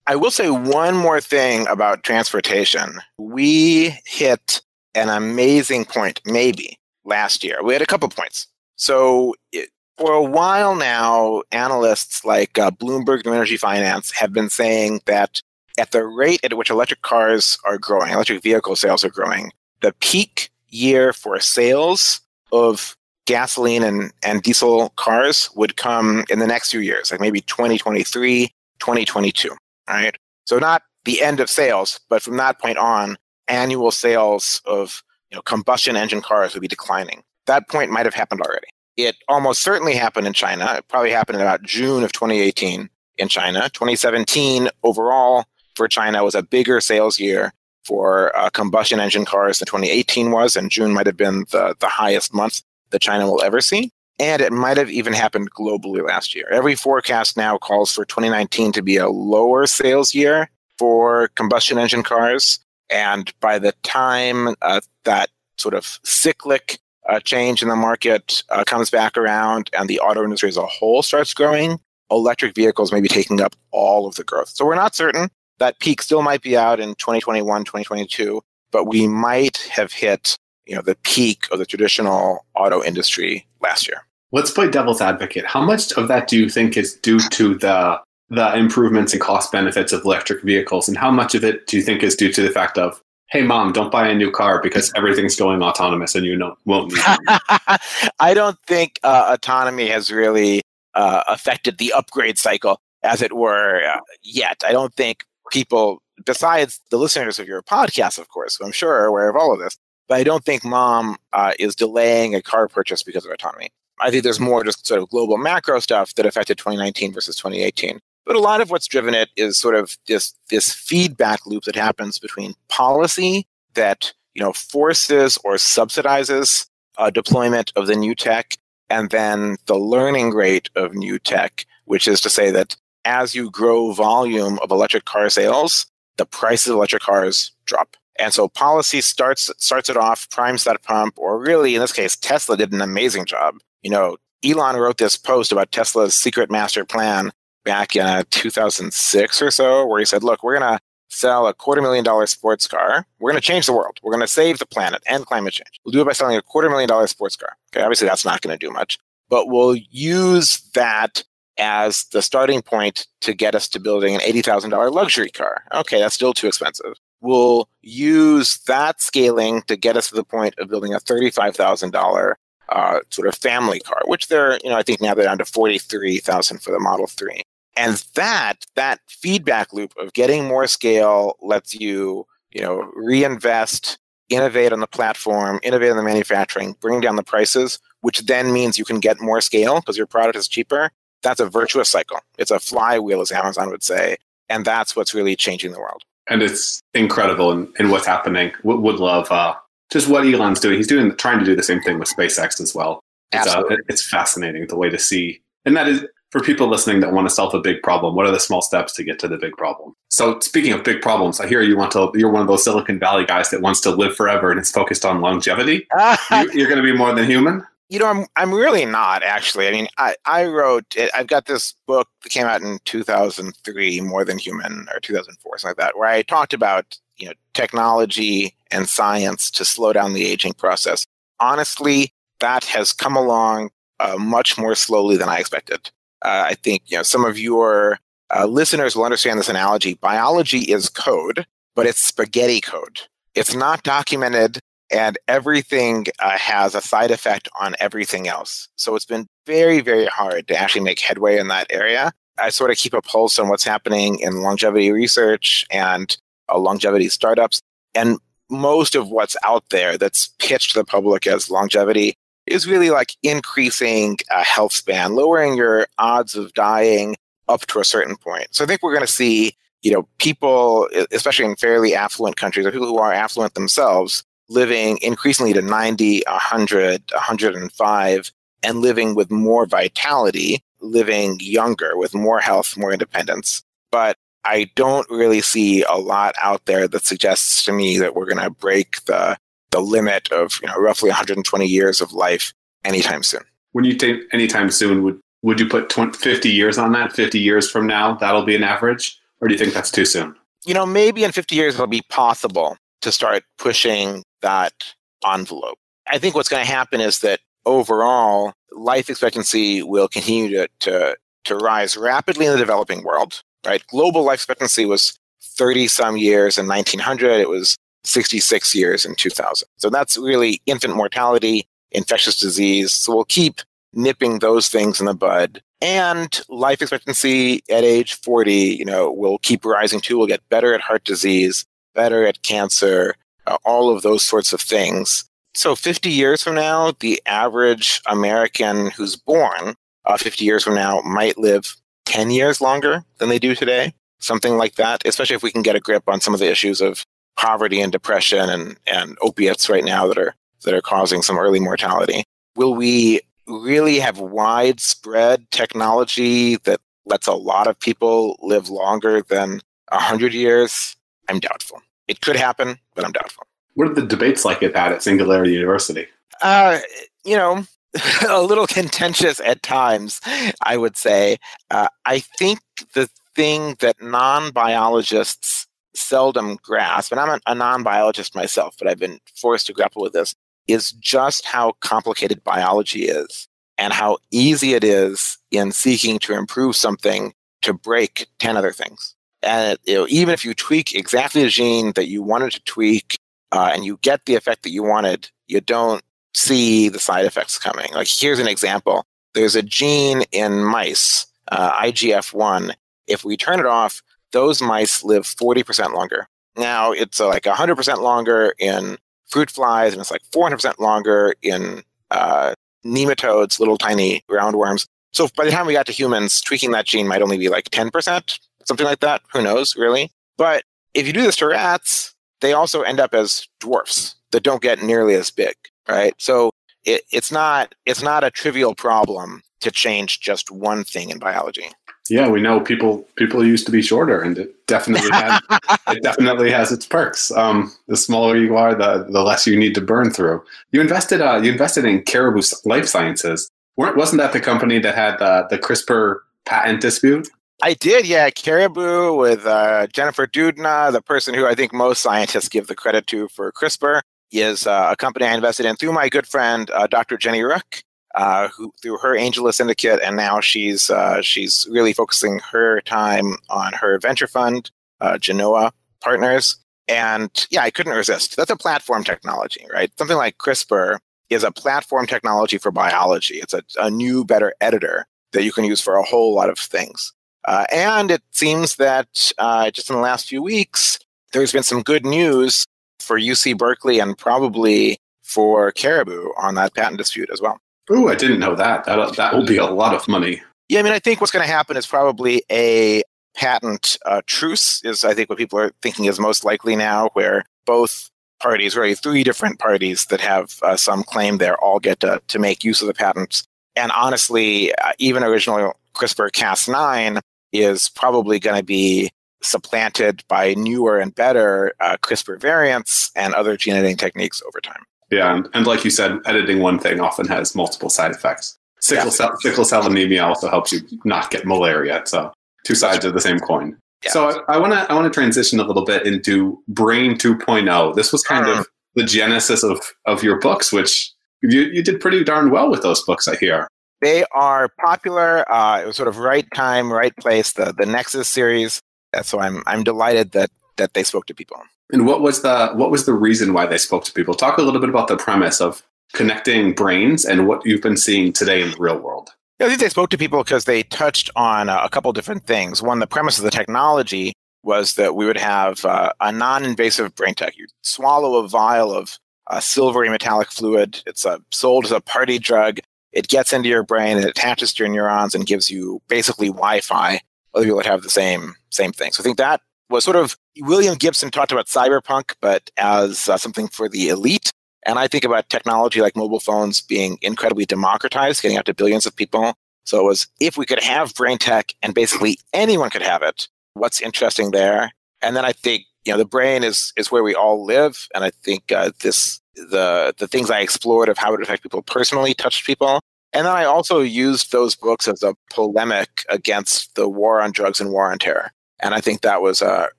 Speaker 1: I will say one more thing about transportation. We hit an amazing point, maybe last year. We had a couple points. So it, for a while now, analysts like uh, Bloomberg New Energy Finance have been saying that at the rate at which electric cars are growing, electric vehicle sales are growing, the peak year for sales of gasoline and, and diesel cars would come in the next few years, like maybe 2023, 2022 right? So not the end of sales, but from that point on, annual sales of you know, combustion engine cars would be declining. That point might have happened already. It almost certainly happened in China. It probably happened in about June of 2018 in China. 2017 overall for China was a bigger sales year for uh, combustion engine cars than 2018 was, and June might have been the, the highest month that China will ever see. And it might have even happened globally last year. Every forecast now calls for 2019 to be a lower sales year for combustion engine cars. And by the time uh, that sort of cyclic uh, change in the market uh, comes back around and the auto industry as a whole starts growing, electric vehicles may be taking up all of the growth. So we're not certain. That peak still might be out in 2021, 2022, but we might have hit you know the peak of the traditional auto industry last year.
Speaker 5: Let's play devil's advocate. How much of that do you think is due to the the improvements and cost benefits of electric vehicles, and how much of it do you think is due to the fact of hey mom don't buy a new car because everything's going autonomous and you know, won't need
Speaker 1: i don't think uh, autonomy has really uh, affected the upgrade cycle as it were uh, yet i don't think people besides the listeners of your podcast of course who i'm sure are aware of all of this but I don't think mom uh, is delaying a car purchase because of autonomy. I think there's more just sort of global macro stuff that affected 2019 versus 2018. But a lot of what's driven it is sort of this this feedback loop that happens between policy that you know forces or subsidizes uh, deployment of the new tech, and then the learning rate of new tech, which is to say that as you grow volume of electric car sales, the prices of electric cars drop. And so policy starts starts it off, primes that pump, or really in this case, Tesla did an amazing job. You know, Elon wrote this post about Tesla's secret master plan back in uh, 2006 or so, where he said, "Look, we're gonna sell a quarter million dollar sports car. We're gonna change the world. We're gonna save the planet and climate change. We'll do it by selling a quarter million dollar sports car. Okay, obviously that's not going to do much, but we'll use that." As the starting point to get us to building an $80,000 luxury car. Okay, that's still too expensive will use that scaling to get us to the point of building a $35,000 uh, sort of family car, which they're, you know, I think now they're down to 43,000 for the Model 3. And that, that feedback loop of getting more scale lets you, you know, reinvest, innovate on the platform, innovate on the manufacturing, bring down the prices, which then means you can get more scale because your product is cheaper. That's a virtuous cycle. It's a flywheel, as Amazon would say. And that's what's really changing the world
Speaker 5: and it's incredible in, in what's happening. Would, would love uh,
Speaker 3: just what Elon's doing. He's doing trying to do the same thing with SpaceX as well. It's, uh, it's fascinating the way to see, and that is for people listening that want to solve a big problem. What are the small steps to get to the big problem? So, speaking of big problems, I hear you want to. You're one of those Silicon Valley guys that wants to live forever and it's focused on longevity. You, you're going to be more than human.
Speaker 1: You know, I'm I'm really not actually. I mean, I I wrote it, I've got this book that came out in 2003, More Than Human, or 2004, something like that, where I talked about you know technology and science to slow down the aging process. Honestly, that has come along uh, much more slowly than I expected. Uh, I think you know some of your uh, listeners will understand this analogy. Biology is code, but it's spaghetti code. It's not documented and everything uh, has a side effect on everything else. So it's been very, very hard to actually make headway in that area. I sort of keep a pulse on what's happening in longevity research and uh, longevity startups. And most of what's out there that's pitched to the public as longevity is really like increasing uh, health span, lowering your odds of dying up to a certain point. So I think we're going to see, you know, people, especially in fairly affluent countries or people who are affluent themselves, living increasingly to 90, 100, 105, and living with more vitality, living younger with more health, more independence. But I don't really see a lot out there that suggests to me that we're going to break the the limit of you know roughly 120 years of life anytime soon.
Speaker 3: When you take anytime soon, would would you put 20, 50 years on that? 50 years from now, that'll be an average, or do you think that's too soon?
Speaker 1: You know, maybe in 50 years it'll be possible to start pushing that envelope. I think what's going to happen is that overall life expectancy will continue to, to, to rise rapidly in the developing world, right? Global life expectancy was 30 some years in 1900. It was 66 years in 2000. So that's really infant mortality, infectious disease. So we'll keep nipping those things in the bud. And life expectancy at age 40, you know, will keep rising too. We'll get better at heart disease, better at cancer, all of those sorts of things. So 50 years from now, the average American who's born uh, 50 years from now might live 10 years longer than they do today, something like that, especially if we can get a grip on some of the issues of poverty and depression and, and opiates right now that are that are causing some early mortality. Will we really have widespread technology that lets a lot of people live longer than 100 years? I'm doubtful. It could happen, but I'm doubtful.
Speaker 3: What are the debates like at that at Singularity University?
Speaker 1: Uh, you know, a little contentious at times, I would say. Uh, I think the thing that non biologists seldom grasp, and I'm a, non biologist myself, but I've been forced to grapple with this, is just how complicated biology is and how easy it is in seeking to improve something to break 10 other things. And you know, even if you tweak exactly the gene that you wanted to tweak uh, and you get the effect that you wanted, you don't see the side effects coming. Like here's an example. There's a gene in mice, uh, IGF-1. If we turn it off, those mice live 40% longer. Now it's uh, like 100% longer in fruit flies, and it's like 400% longer in uh, nematodes, little tiny roundworms. So by the time we got to humans, tweaking that gene might only be like 10%, something like that. Who knows, really? But if you do this to rats, they also end up as dwarfs that don't get nearly as big, right? So it, it's not it's not a trivial problem to change just one thing in biology.
Speaker 3: Yeah, we know people people used to be shorter, and it definitely had, it definitely has its perks. Um, the smaller you are, the the less you need to burn through. You invested uh, you invested in Caribou Life Sciences. weren't wasn't that the company that had the the CRISPR patent dispute?
Speaker 1: I did, yeah. Caribou with uh, Jennifer Doudna, the person who I think most scientists give the credit to for CRISPR, is uh, a company I invested in through my good friend uh, Dr. Jenny Rooke, uh, who through her Angela Syndicate, and now she's uh, she's really focusing her time on her venture fund, uh, Genoa Partners. And yeah, I couldn't resist. That's a platform technology, right? Something like CRISPR is a platform technology for biology. It's a, a new, better editor that you can use for a whole lot of things. Uh, and it seems that uh, just in the last few weeks, there's been some good news for UC Berkeley and probably for Caribou on that patent dispute as well.
Speaker 3: Oh, I didn't know that. That that will be a lot of money.
Speaker 1: Yeah, I mean, I think what's going to happen is probably a patent uh, truce. Is I think what people are thinking is most likely now, where both parties, really three different parties that have uh, some claim there, all get to, to make use of the patents. And honestly, uh, even original CRISPR Cas9 is probably going to be supplanted by newer and better uh, CRISPR variants and other gene editing techniques over time.
Speaker 3: Yeah, and, and, like you said, editing one thing often has multiple side effects. Sickle, yeah. cell, sickle cell anemia also helps you not get malaria. So two sides of the same coin. Yeah. So I want to I want to transition a little bit into Brain 2.0. This was kind of the genesis of of your books, which you you did pretty darn well with those books. I hear
Speaker 1: they are popular. Uh, it was sort of right time, right place. The the Nexus series. So I'm I'm delighted that that they spoke to people.
Speaker 3: And what was the what was the reason why they spoke to people? Talk a little bit about the premise of connecting brains and what you've been seeing today in the real world.
Speaker 1: I think they spoke to people because they touched on a couple different things. One, the premise of the technology was that we would have uh, a non-invasive brain tech. You swallow a vial of uh, silvery metallic fluid. It's uh, sold as a party drug. It gets into your brain and attaches to your neurons and gives you basically Wi-Fi. Other people would have the same same thing. So I think that was sort of William Gibson talked about cyberpunk, but as uh, something for the elite. And I think about technology like mobile phones being incredibly democratized, getting out to billions of people. So it was if we could have brain tech and basically anyone could have it, what's interesting there? And then I think you know the brain is is where we all live, and I think uh, this the the things I explored of how it affect people personally touched people. And then I also used those books as a polemic against the war on drugs and war on terror. And I think that was a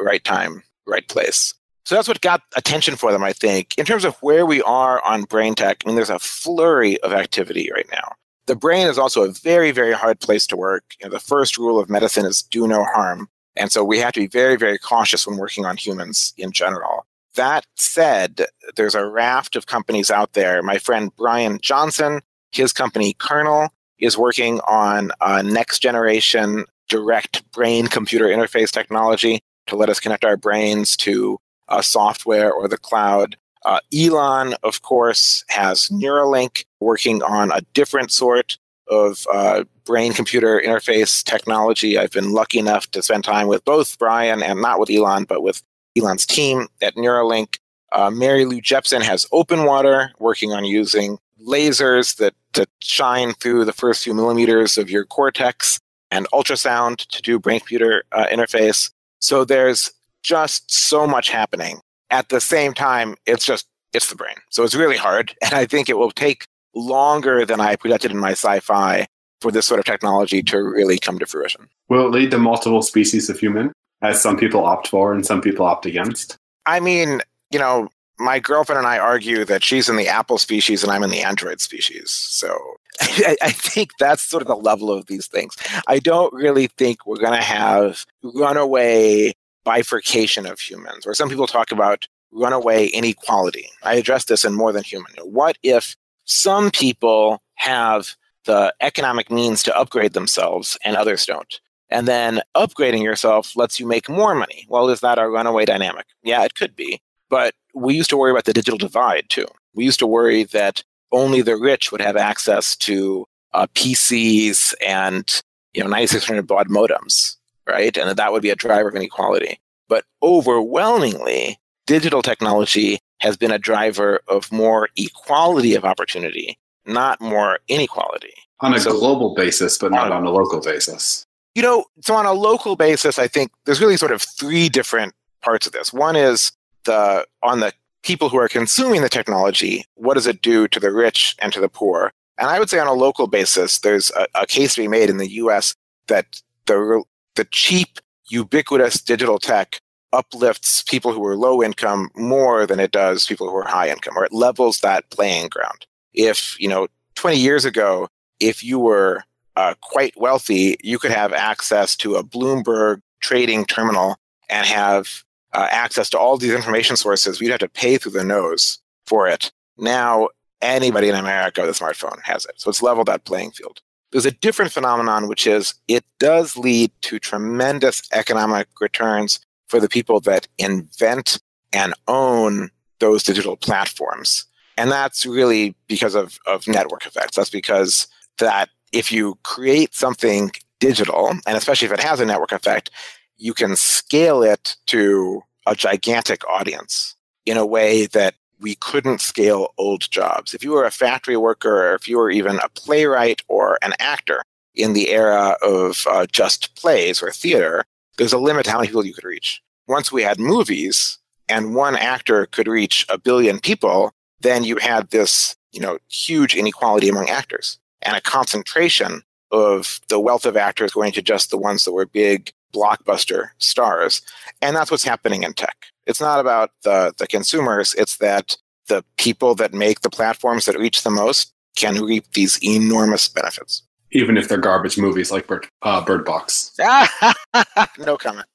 Speaker 1: right time, right place. So that's what got attention for them, I think. In terms of where we are on brain tech, I mean, there's a flurry of activity right now. The brain is also a very, very hard place to work. You know, the first rule of medicine is do no harm. And so we have to be very, very cautious when working on humans in general. That said, there's a raft of companies out there. My friend Brian Johnson, his company Kernel, is working on a next generation direct brain computer interface technology to let us connect our brains to uh, software or the cloud. Uh, Elon, of course, has Neuralink working on a different sort of uh, brain computer interface technology. I've been lucky enough to spend time with both Brian and not with Elon, but with Elon's team at Neuralink. Uh, Mary Lou Jepsen has OpenWater working on using lasers that to shine through the first few millimeters of your cortex and ultrasound to do brain computer uh, interface. So there's just so much happening. At the same time, it's just, it's the brain. So it's really hard. And I think it will take longer than I projected in my sci fi for this sort of technology to really come to fruition.
Speaker 3: Will it lead to multiple species of human, as some people opt for and some people opt against?
Speaker 1: I mean, you know, my girlfriend and I argue that she's in the Apple species and I'm in the Android species. So I, I, think that's sort of the level of these things. I don't really think we're going to have runaway bifurcation of humans, where some people talk about runaway inequality. I address this in More Than Human. What if some people have the economic means to upgrade themselves and others don't? And then upgrading yourself lets you make more money. Well, is that a runaway dynamic? Yeah, it could be. But we used to worry about the digital divide too. We used to worry that only the rich would have access to uh, PCs and you know 9600 baud modems, right? And that, that would be a driver of inequality. But overwhelmingly, digital technology has been a driver of more equality of opportunity, not more inequality.
Speaker 3: On a so, global basis, but not on, a local basis.
Speaker 1: You know, so on a local basis, I think there's really sort of three different parts of this. One is the on the people who are consuming the technology, what does it do to the rich and to the poor? And I would say on a local basis, there's a, a case to be made in the US that the, the cheap, ubiquitous digital tech uplifts people who are low income more than it does people who are high income, or it levels that playing ground. If, you know, 20 years ago, if you were uh, quite wealthy, you could have access to a Bloomberg trading terminal and have uh, access to all these information sources, we'd have to pay through the nose for it. Now, anybody in America with a smartphone has it. So it's leveled that playing field. There's a different phenomenon, which is it does lead to tremendous economic returns for the people that invent and own those digital platforms. And that's really because of, of network effects. That's because that if you create something digital, and especially if it has a network effect, you can scale it to a gigantic audience in a way that we couldn't scale old jobs. If you were a factory worker, or if you were even a playwright or an actor in the era of uh, just plays or theater, there's a limit to how many people you could reach. Once we had movies and one actor could reach a billion people, then you had this, you know, huge inequality among actors and a concentration of the wealth of actors going to just the ones that were big blockbuster stars. And that's what's happening in tech. It's not about the, the consumers, it's that the people that make the platforms that reach the most can reap these enormous benefits.
Speaker 3: Even if they're garbage movies like Bird, uh, Bird Box.
Speaker 1: no comment.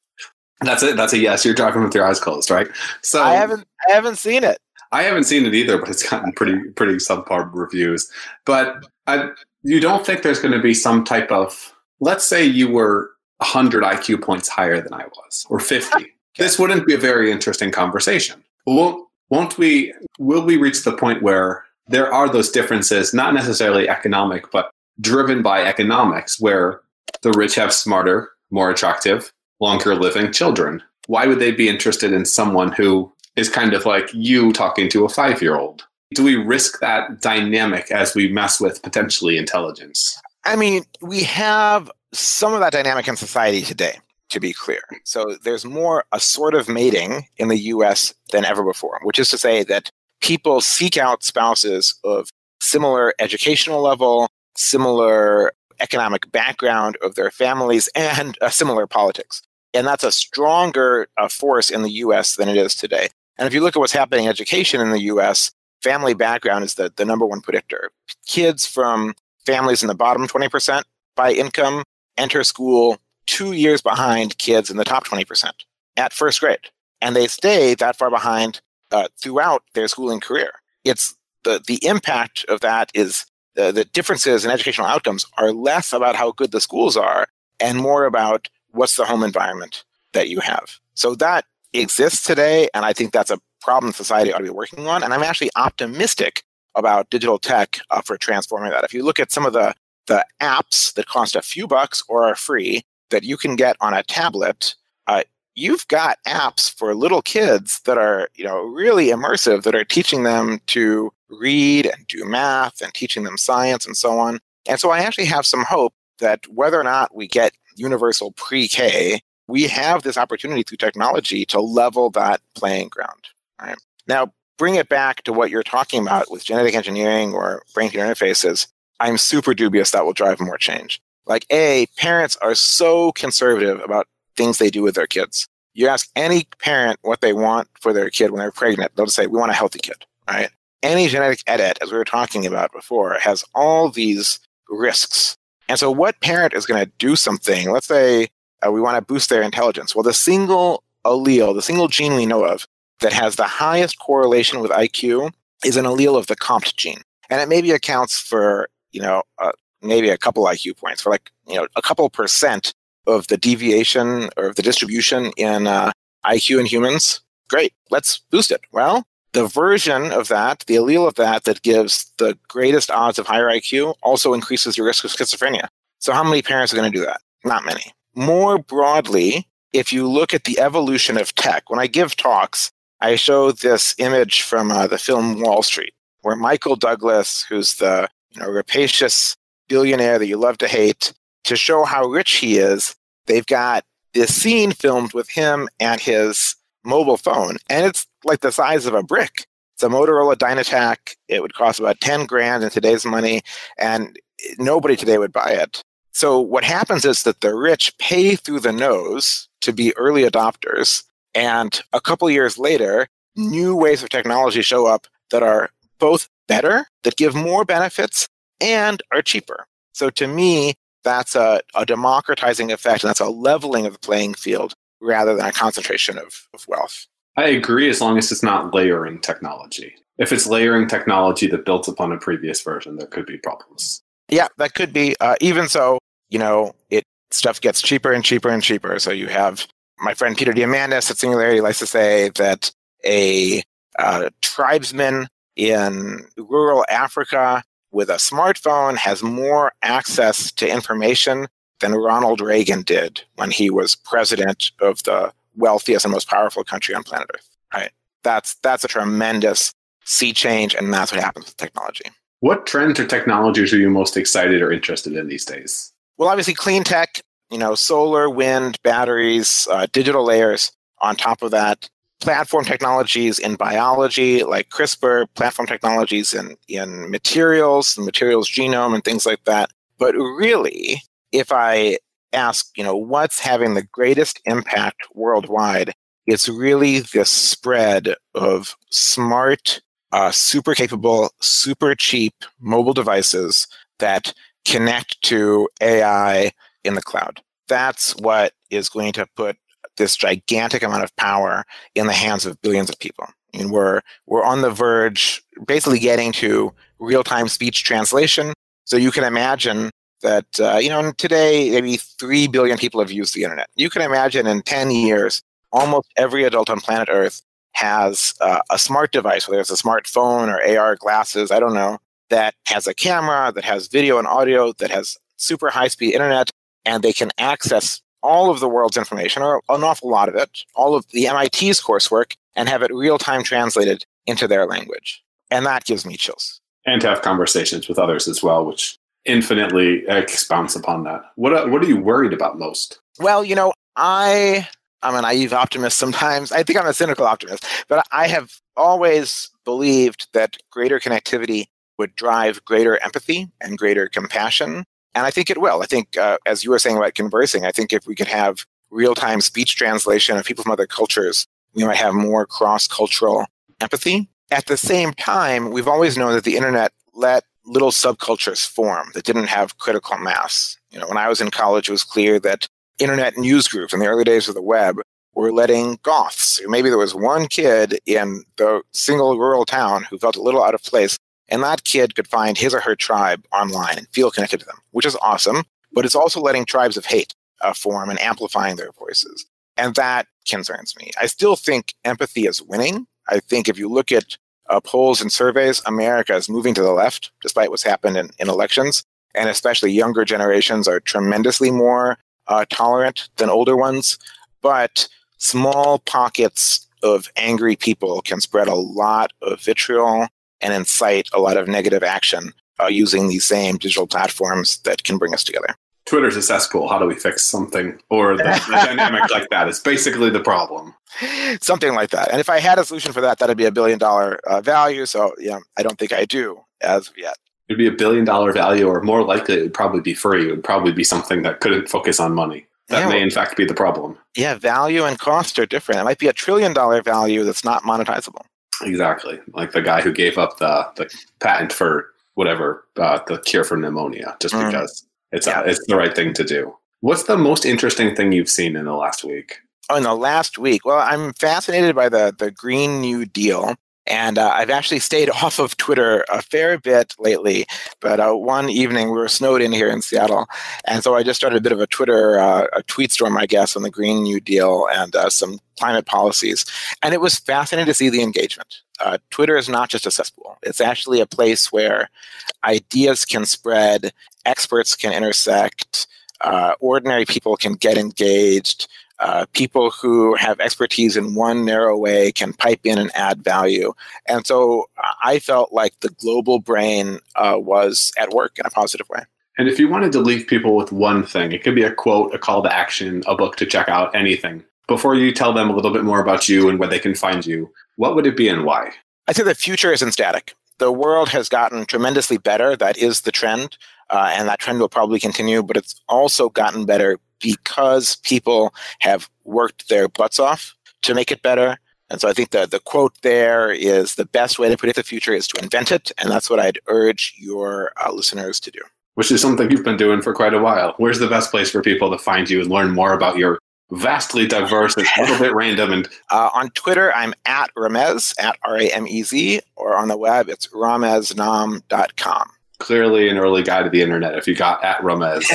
Speaker 3: That's it. That's a yes. You're driving with your eyes closed, right?
Speaker 1: So I haven't I haven't seen it.
Speaker 3: I haven't seen it either, but it's gotten pretty pretty subpar reviews. But I, you don't think there's going to be some type of let's say you were 100 IQ points higher than I was, or 50. this wouldn't be a very interesting conversation. Won't, won't we, will we reach the point where there are those differences, not necessarily economic, but driven by economics, where the rich have smarter, more attractive, longer living children? Why would they be interested in someone who is kind of like you talking to a five year old? Do we risk that dynamic as we mess with potentially intelligence?
Speaker 1: I mean, we have some of that dynamic in society today, to be clear. So there's more assortive mating in the US than ever before, which is to say that people seek out spouses of similar educational level, similar economic background of their families, and uh, similar politics. And that's a stronger uh, force in the US than it is today. And if you look at what's happening in education in the US, family background is the, the number one predictor. Kids from families in the bottom 20% by income enter school two years behind kids in the top 20% at first grade. And they stay that far behind uh, throughout their schooling career. It's the, the impact of that is the, differences in educational outcomes are less about how good the schools are and more about what's the home environment that you have. So that exists today. And I think that's a problem society ought to be working on. And I'm actually optimistic about digital tech uh, for transforming that. If you look at some of the the apps that cost a few bucks or are free that you can get on a tablet, uh, you've got apps for little kids that are you know really immersive that are teaching them to read and do math and teaching them science and so on. And so I actually have some hope that whether or not we get universal pre-K, we have this opportunity through technology to level that playing ground. Right? Now, bring it back to what you're talking about with genetic engineering or brain computer interfaces. I'm super dubious that will drive more change. Like, A, parents are so conservative about things they do with their kids. You ask any parent what they want for their kid when they're pregnant, they'll say, We want a healthy kid, right? Any genetic edit, as we were talking about before, has all these risks. And so, what parent is going to do something? Let's say uh, we want to boost their intelligence. Well, the single allele, the single gene we know of that has the highest correlation with IQ is an allele of the COMT gene. And it maybe accounts for you know, uh, maybe a couple IQ points for like, you know, a couple percent of the deviation or of the distribution in uh, IQ in humans. Great, let's boost it. Well, the version of that, the allele of that that gives the greatest odds of higher IQ also increases your risk of schizophrenia. So, how many parents are going to do that? Not many. More broadly, if you look at the evolution of tech, when I give talks, I show this image from uh, the film Wall Street, where Michael Douglas, who's the you know, rapacious billionaire that you love to hate, to show how rich he is, they've got this scene filmed with him and his mobile phone. And it's like the size of a brick. It's a Motorola Dynatac. It would cost about 10 grand in today's money, and nobody today would buy it. So what happens is that the rich pay through the nose to be early adopters. And a couple years later, new ways of technology show up that are both better, that give more benefits, and are cheaper. So to me, that's a, a democratizing effect, and that's a leveling of the playing field rather than a concentration of, of wealth.
Speaker 3: I agree as long as it's not layering technology. If it's layering technology that builds upon a previous version, there could be problems.
Speaker 1: Yeah, that could be. Uh, even so, you know, it stuff gets cheaper and cheaper and cheaper. So you have my friend Peter Diamandis at Singularity likes to say that a uh, tribesman in rural Africa with a smartphone has more access to information than Ronald Reagan did when he was president of the wealthiest and most powerful country on planet Earth. Right? That's that's a tremendous sea change, and that's what happens with technology.
Speaker 3: What trends or technologies are you most excited or interested in these days?
Speaker 1: Well, obviously, clean tech, you know, solar, wind, batteries, uh, digital layers. On top of that, platform technologies in biology, like CRISPR, platform technologies in, in materials, the materials genome, and things like that. But really, if I ask, you know, what's having the greatest impact worldwide, it's really the spread of smart, uh, super capable, super cheap mobile devices that connect to AI in the cloud. That's what is going to put this gigantic amount of power in the hands of billions of people. I mean, we're we're on the verge, basically getting to real-time speech translation. So you can imagine that uh, you know today maybe three billion people have used the internet. You can imagine in ten years, almost every adult on planet Earth has uh, a smart device, whether it's a smartphone or AR glasses, I don't know, that has a camera, that has video and audio, that has super high-speed internet, and they can access all of the world's information, or an awful lot of it, all of the MIT's coursework, and have it real time translated into their language. And that gives me chills.
Speaker 3: And to have conversations with others as well, which infinitely expounds upon that. What, uh, what are you worried about most?
Speaker 1: Well, you know, I I'm a naive optimist sometimes. I think I'm a cynical optimist, but I have always believed that greater connectivity would drive greater empathy and greater compassion and I think it will. I think, uh, as you were saying about conversing, I think if we could have real time speech translation of people from other cultures, we might have more cross cultural empathy. At the same time, we've always known that the internet let little subcultures form that didn't have critical mass. You know, when I was in college, it was clear that internet news groups in the early days of the web were letting goths. Maybe there was one kid in the single rural town who felt a little out of place and that kid could find his or her tribe online and feel connected to them, which is awesome. But it's also letting tribes of hate uh, form and amplifying their voices. And that concerns me. I still think empathy is winning. I think if you look at uh, polls and surveys, America is moving to the left, despite what's happened in, in elections. And especially younger generations are tremendously more uh, tolerant than older ones. But small pockets of angry people can spread a lot of vitriol and incite a lot of negative action uh, using these same digital platforms that can bring us together.
Speaker 3: Twitter's a cesspool. How do we fix something or the, the dynamic like that? It's basically the problem.
Speaker 1: Something like that. And if I had a solution for that, that'd be a billion dollar uh, value. So yeah, I don't think I do as of yet.
Speaker 3: It'd be a billion dollar value, or more likely, it would probably be free. It would probably be something that couldn't focus on money. That yeah, may, in fact, be the problem.
Speaker 1: Yeah, value and cost are different. It might be a trillion dollar value that's not monetizable.
Speaker 3: Exactly, like the guy who gave up the the patent for whatever uh, the cure for pneumonia, just mm. because it's yeah. it's the right thing to do. What's the most interesting thing you've seen in the last week?
Speaker 1: Oh, in the last week, well, I'm fascinated by the the Green New Deal. And uh, I've actually stayed off of Twitter a fair bit lately. But uh, one evening we were snowed in here in Seattle, and so I just started a bit of a Twitter uh, a tweet storm, I guess, on the Green New Deal and uh, some climate policies. And it was fascinating to see the engagement. Uh, Twitter is not just a cesspool; it's actually a place where ideas can spread, experts can intersect, uh, ordinary people can get engaged uh, people who have expertise in one narrow way can pipe in and add value. And so I felt like the global brain uh, was at work in a positive way.
Speaker 3: And if you wanted to leave people with one thing, it could be a quote, a call to action, a book to check out, anything. Before you tell them a little bit more about you and where they can find you, what would it be and why?
Speaker 1: I think the future isn't static. The world has gotten tremendously better. That is the trend. Uh, and that trend will probably continue, but it's also gotten better because people have worked their butts off to make it better. And so I think the, the quote there is the best way to predict the future is to invent it. And that's what I'd urge your uh, listeners to do.
Speaker 3: Which is something you've been doing for quite a while. Where's the best place for people to find you and learn more about your vastly diverse and a little bit random and
Speaker 1: uh, on twitter i'm at ramez at r-a-m-e-z or on the web it's rameznaam.com
Speaker 3: clearly an early guy to the internet if you got at ramez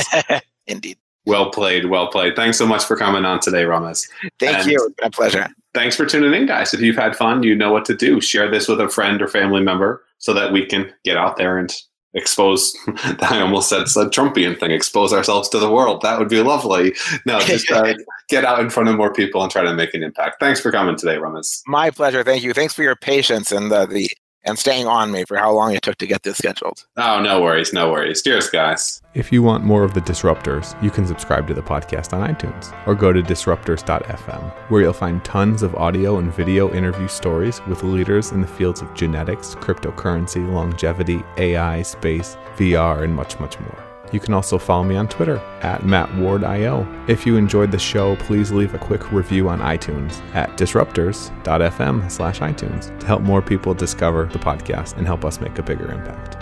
Speaker 1: indeed
Speaker 3: well played, well played. Thanks so much for coming on today, Ramez.
Speaker 1: Thank and you. My pleasure.
Speaker 3: Thanks for tuning in, guys. If you've had fun, you know what to do. Share this with a friend or family member so that we can get out there and
Speaker 6: expose i almost said it's a trumpian thing expose ourselves to the world. That would be lovely. No just uh, get out in front of more people and try to make an impact. Thanks for coming today Ramez.
Speaker 1: my pleasure. Thank you. Thanks for your patience and the, the and staying on me for how long it took to get this scheduled.
Speaker 6: Oh, no worries, no worries. Cheers, guys.
Speaker 3: If you want more of the Disruptors, you can subscribe to the podcast on iTunes or go to disruptors.fm, where you'll find tons of audio and video interview stories with leaders in the fields of genetics, cryptocurrency, longevity, AI, space, VR, and much, much more. You can also follow me on Twitter at MattWardIO. If you enjoyed the show, please leave a quick review on iTunes at disruptors.fm slash iTunes to help more people discover the podcast and help us make a bigger impact.